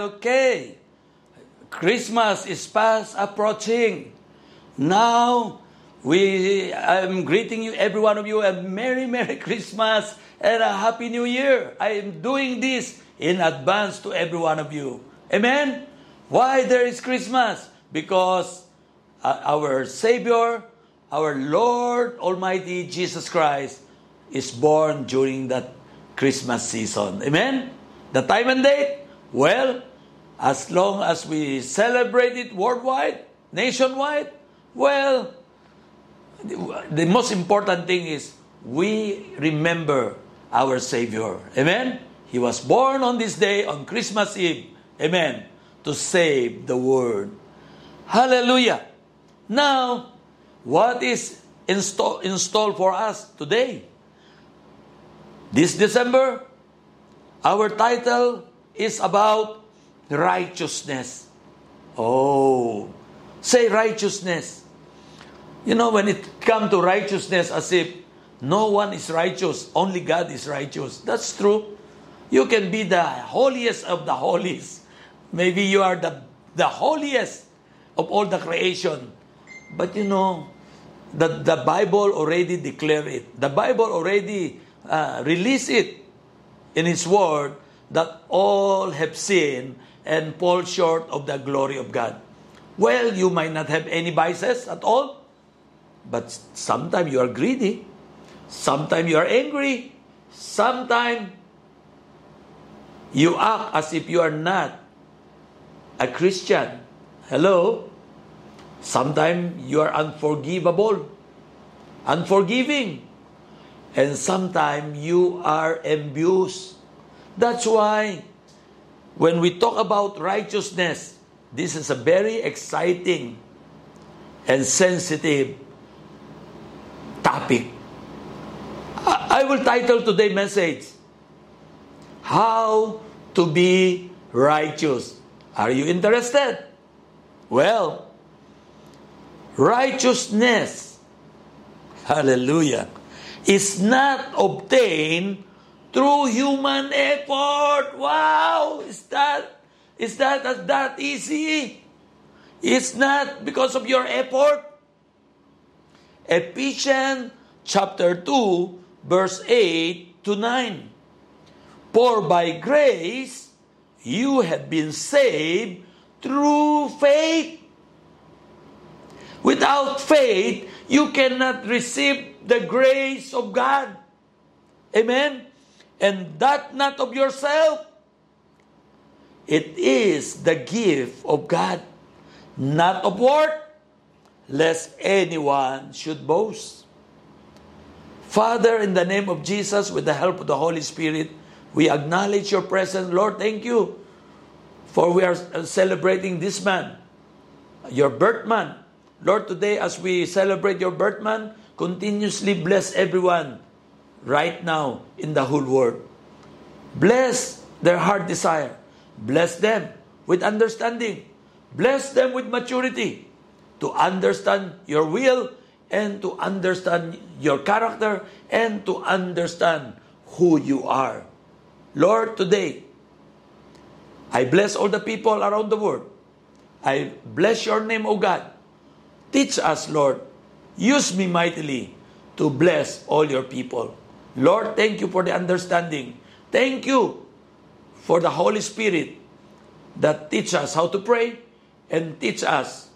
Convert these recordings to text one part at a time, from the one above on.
okay. Christmas is fast approaching. Now, we I'm greeting you, every one of you, a Merry, Merry Christmas and a Happy New Year. I am doing this in advance to every one of you. Amen? Why there is Christmas? Because uh, our Savior, our Lord Almighty Jesus Christ is born during that Christmas season. Amen? The time and date? Well, as long as we celebrate it worldwide, nationwide, well, the most important thing is we remember our Savior. Amen? He was born on this day, on Christmas Eve. Amen. To save the world. Hallelujah. Now, what is install, installed for us today? This December, our title is about righteousness. Oh, say righteousness. You know, when it comes to righteousness, as if no one is righteous, only God is righteous. That's true. You can be the holiest of the holies. Maybe you are the, the holiest of all the creation. But you know, the, the Bible already declared it. The Bible already uh, released it in its Word that all have sinned and fall short of the glory of God. Well, you might not have any vices at all, but sometimes you are greedy, sometimes you are angry, sometimes you act as if you are not a Christian. Hello? Sometimes you are unforgivable, unforgiving and sometimes you are envious. That's why when we talk about righteousness, this is a very exciting and sensitive topic. I will title today's message How to be Righteous. Are you interested? Well, righteousness, hallelujah is not obtained through human effort. Wow! Is that is that that easy? It's not because of your effort. Ephesians chapter 2 verse 8 to 9. For by grace you have been saved through faith. Without faith, you cannot receive the grace of God. Amen? And that not of yourself. It is the gift of God, not of work, lest anyone should boast. Father, in the name of Jesus, with the help of the Holy Spirit, we acknowledge your presence. Lord, thank you for we are uh, celebrating this man, your birth man. Lord, today as we celebrate your birth man, continuously bless everyone right now in the whole world. Bless their heart desire. Bless them with understanding. Bless them with maturity to understand your will and to understand your character and to understand who you are. Lord, today, I bless all the people around the world. I bless your name, O God. Teach us, Lord, Use me mightily to bless all your people. Lord, thank you for the understanding. Thank you for the Holy Spirit that teach us how to pray and teach us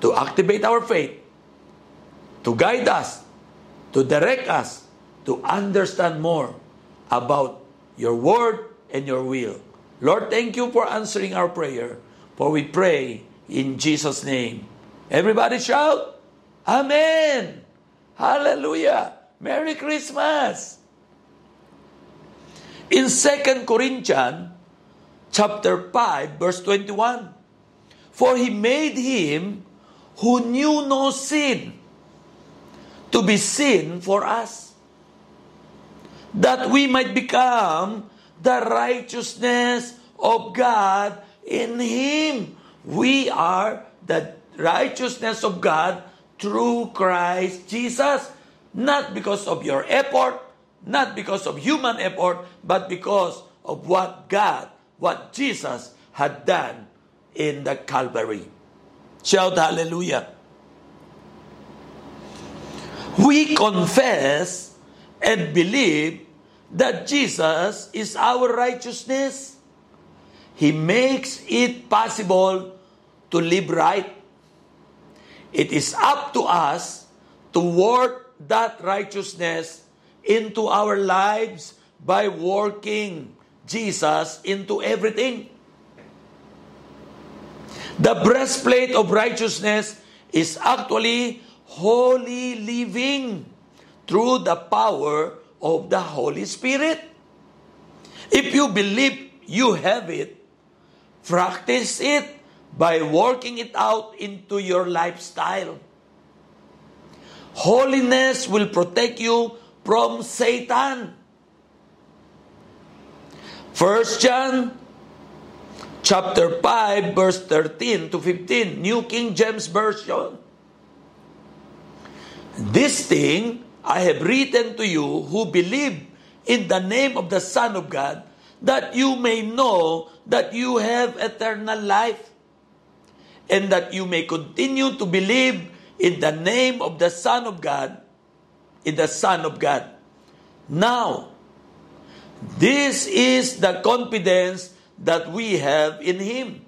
to activate our faith, to guide us, to direct us, to understand more about your word and your will. Lord, thank you for answering our prayer, for we pray in Jesus' name. Everybody shout, Amen. Hallelujah. Merry Christmas. In 2 Corinthians chapter 5 verse 21, for he made him who knew no sin to be sin for us, that we might become the righteousness of God in Him. We are the righteousness of God through Christ Jesus. Not because of your effort, not because of human effort, but because of what God, what Jesus had done in the Calvary. Shout hallelujah. We confess and believe that Jesus is our righteousness. He makes it possible to live right. It is up to us to work that righteousness into our lives by working Jesus into everything. The breastplate of righteousness is actually holy living through the power of the Holy Spirit. If you believe you have it, practice it by working it out into your lifestyle. Holiness will protect you from Satan. 1 John chapter 5 verse 13 to 15 New King James Version This thing I have written to you who believe in the name of the Son of God that you may know that you have eternal life and that you may continue to believe in the name of the Son of God, in the Son of God. Now, this is the confidence that we have in Him.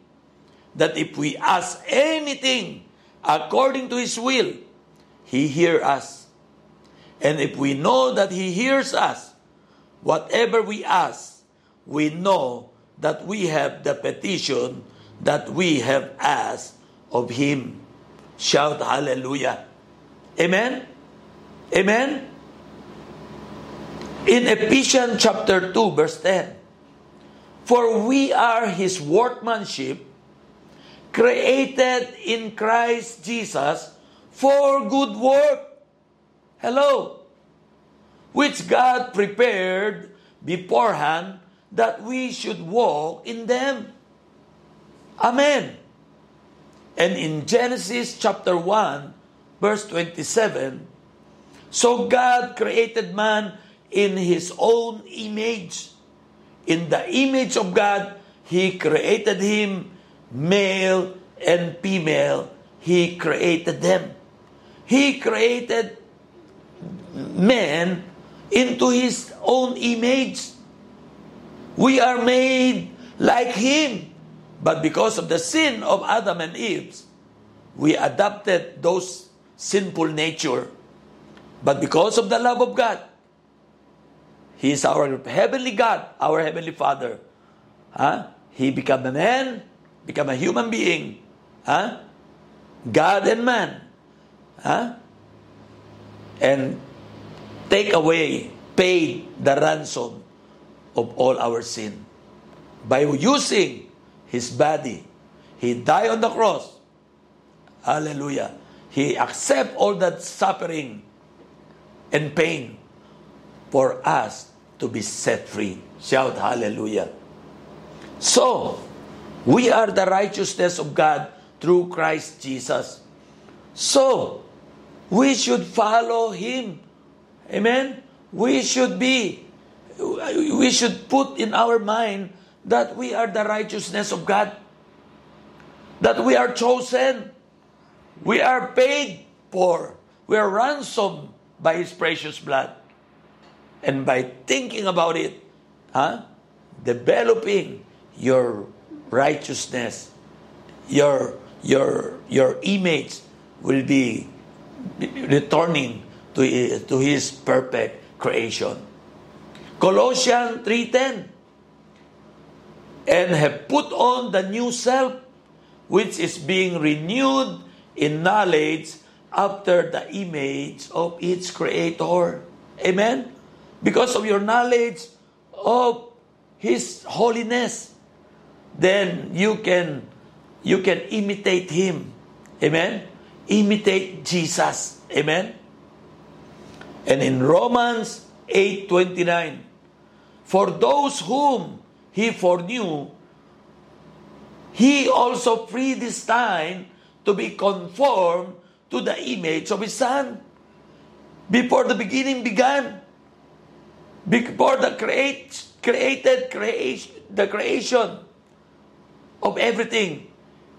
That if we ask anything according to His will, He hears us. And if we know that He hears us, whatever we ask, we know that we have the petition that we have asked of Him. Shout hallelujah. Amen? Amen? In Ephesians chapter 2 verse 10, For we are his workmanship, created in Christ Jesus for good work. Hello. Which God prepared beforehand that we should walk in them. Amen. And in Genesis chapter 1, verse 27, so God created man in his own image. In the image of God, he created him, male and female, he created them. He created man into his own image. We are made like him. But because of the sin of Adam and Eve, we adopted those sinful nature. But because of the love of God, He is our heavenly God, our heavenly Father. Huh? He became a man, become a human being. Huh? God and man. Huh? And take away, pay the ransom of all our sin by using his body. He died on the cross. Hallelujah. He accept all that suffering and pain for us to be set free. Shout hallelujah. So, we are the righteousness of God through Christ Jesus. So, we should follow him. Amen. We should be we should put in our mind that we are the righteousness of God, that we are chosen, we are paid for, we are ransomed by His precious blood. And by thinking about it, huh, developing your righteousness, your your your image will be returning to, to his perfect creation. Colossians 3:10 and have put on the new self, which is being renewed in knowledge after the image of its creator. Amen? Because of your knowledge of his holiness, then you can you can imitate him. Amen? Imitate Jesus. Amen? And in Romans 8:29 For those whom he foreknew, he also predestined to be conformed to the image of his son. Before the beginning began, before the create, created creation, the creation of everything,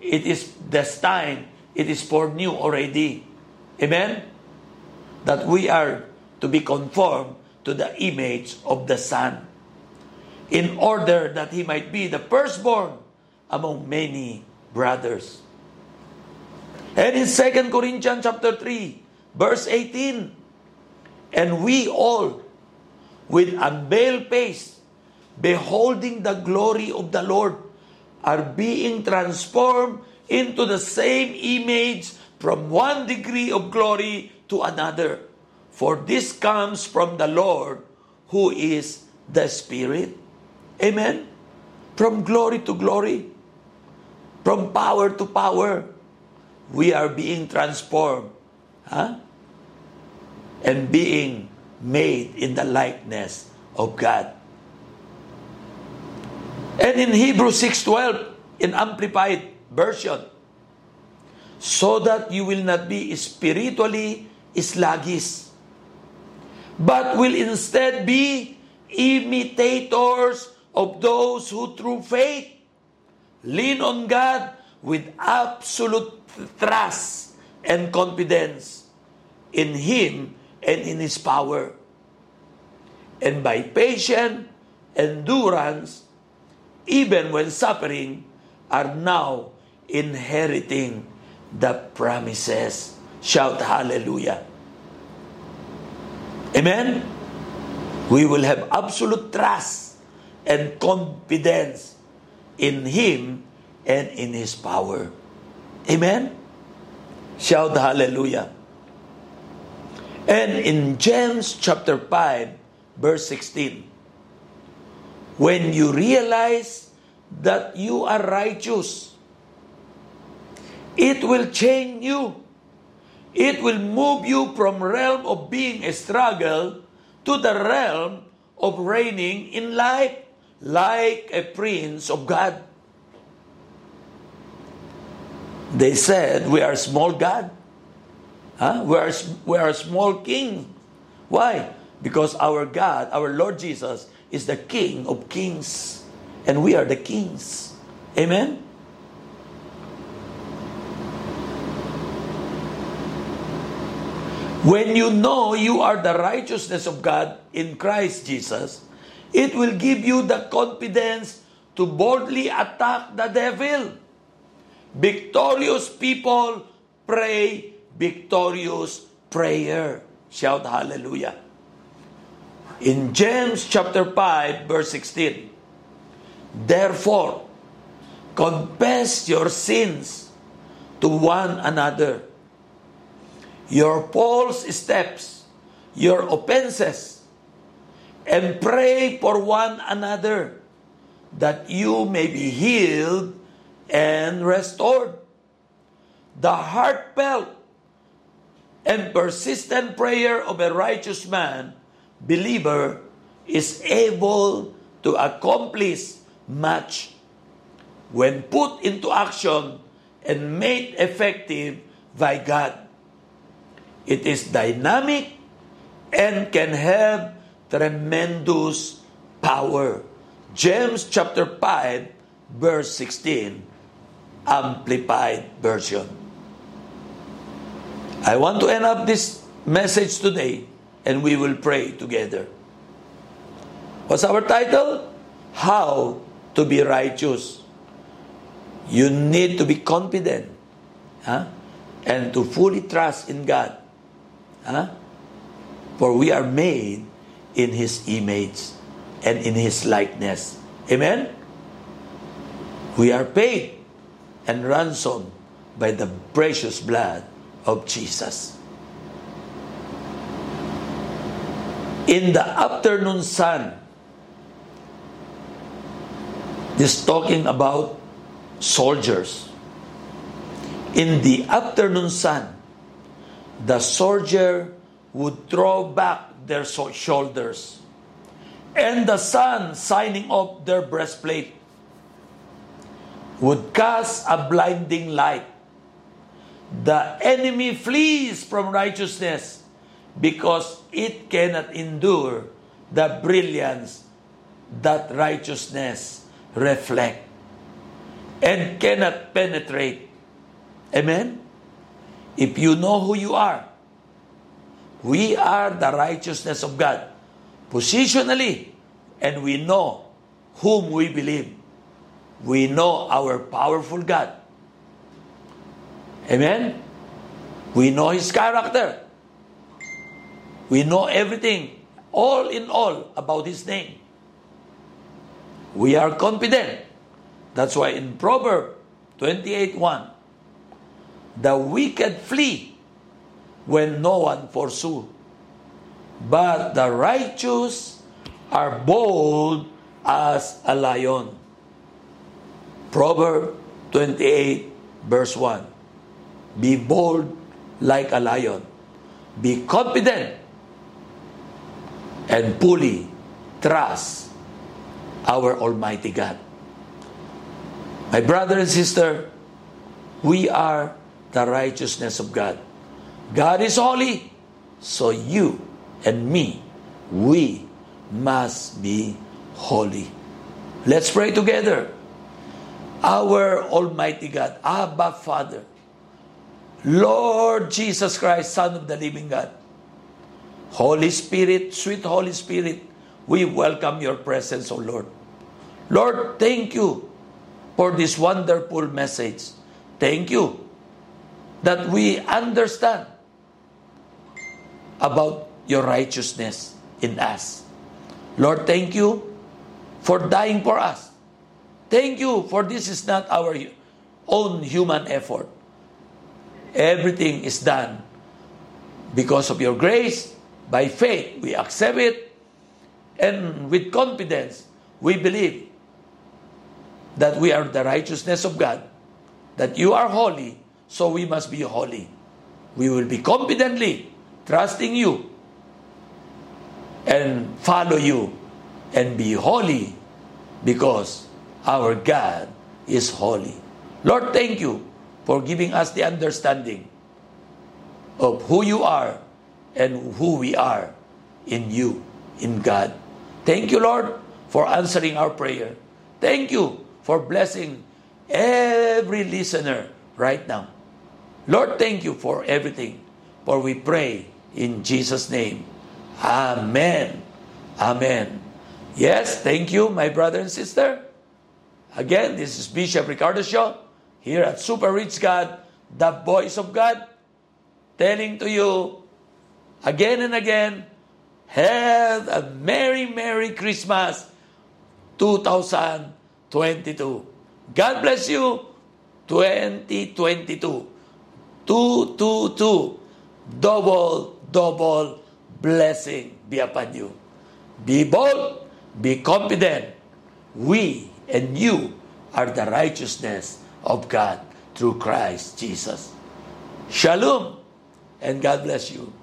it is destined, it is foreknew already. Amen? That we are to be conformed to the image of the Son, in order that he might be the firstborn among many brothers. And in 2 Corinthians chapter 3, verse 18, and we all, with unveiled face, beholding the glory of the Lord, are being transformed into the same image from one degree of glory to another. For this comes from the Lord who is the Spirit. Amen? From glory to glory, from power to power, we are being transformed huh? and being made in the likeness of God. And in Hebrews 6:12 in amplified version so that you will not be spiritually sluggish but will instead be imitators of those who through faith lean on God with absolute trust and confidence in Him and in His power. And by patient endurance, even when suffering, are now inheriting the promises. Shout hallelujah. Amen? We will have absolute trust and confidence in Him and in His power. Amen? Shout hallelujah. And in James chapter 5, verse 16, when you realize that you are righteous, it will change you. It will move you from realm of being a struggle to the realm of reigning in life like a prince of God. They said we are small God. Huh? We, are, we are a small king. Why? Because our God, our Lord Jesus, is the King of kings. And we are the kings. Amen? When you know you are the righteousness of God in Christ Jesus, it will give you the confidence to boldly attack the devil. Victorious people pray victorious prayer. Shout hallelujah. In James chapter 5 verse 16, Therefore, confess your sins to one another your false steps, your offenses, and pray for one another that you may be healed and restored. The heartfelt and persistent prayer of a righteous man, believer, is able to accomplish much when put into action and made effective by God. It is dynamic and can have tremendous power. James chapter 5 verse 16 amplified version. I want to end up this message today and we will pray together. What's our title? How to be righteous. You need to be confident huh? and to fully trust in God Huh? For we are made in His image and in His likeness. Amen? We are paid and ransomed by the precious blood of Jesus. In the afternoon sun, this talking about soldiers. In the afternoon sun, the soldier would throw back their shoulders and the sun shining off their breastplate would cast a blinding light. The enemy flees from righteousness because it cannot endure the brilliance that righteousness reflect and cannot penetrate. Amen? If you know who you are, we are the righteousness of God. Positionally, and we know whom we believe. We know our powerful God. Amen? We know His character. We know everything, all in all, about His name. We are confident. That's why in Proverb 28 1, the wicked flee when no one pursue, but the righteous are bold as a lion. Proverb 28, verse 1. Be bold like a lion. Be confident and fully trust our Almighty God. My brother and sister, we are the righteousness of God. God is holy, so you and me, we must be holy. Let's pray together. Our Almighty God, Abba Father, Lord Jesus Christ, Son of the living God, Holy Spirit, sweet Holy Spirit, we welcome your presence, O Lord. Lord, thank you for this wonderful message. Thank you that we understand about your righteousness in us. Lord, thank you for dying for us. Thank you for this is not our own human effort. Everything is done because of your grace. By faith, we accept it. And with confidence, we believe that we are the righteousness of God, that you are holy, so we must be holy. We will be confidently trusting you and follow you and be holy because our God is holy. Lord, thank you for giving us the understanding of who you are and who we are in you, in God. Thank you, Lord, for answering our prayer. Thank you for blessing every listener right now. Lord, thank you for everything. For we pray in Jesus' name. Amen. Amen. Yes, thank you, my brother and sister. Again, this is Bishop Ricardo Shaw here at Super Rich God, the voice of God, telling to you again and again, have a Merry, Merry Christmas 2022. God bless you 2022. 222. Double, double blessing be upon you. Be bold, be confident. We and you are the righteousness of God through Christ Jesus. Shalom, and God bless you.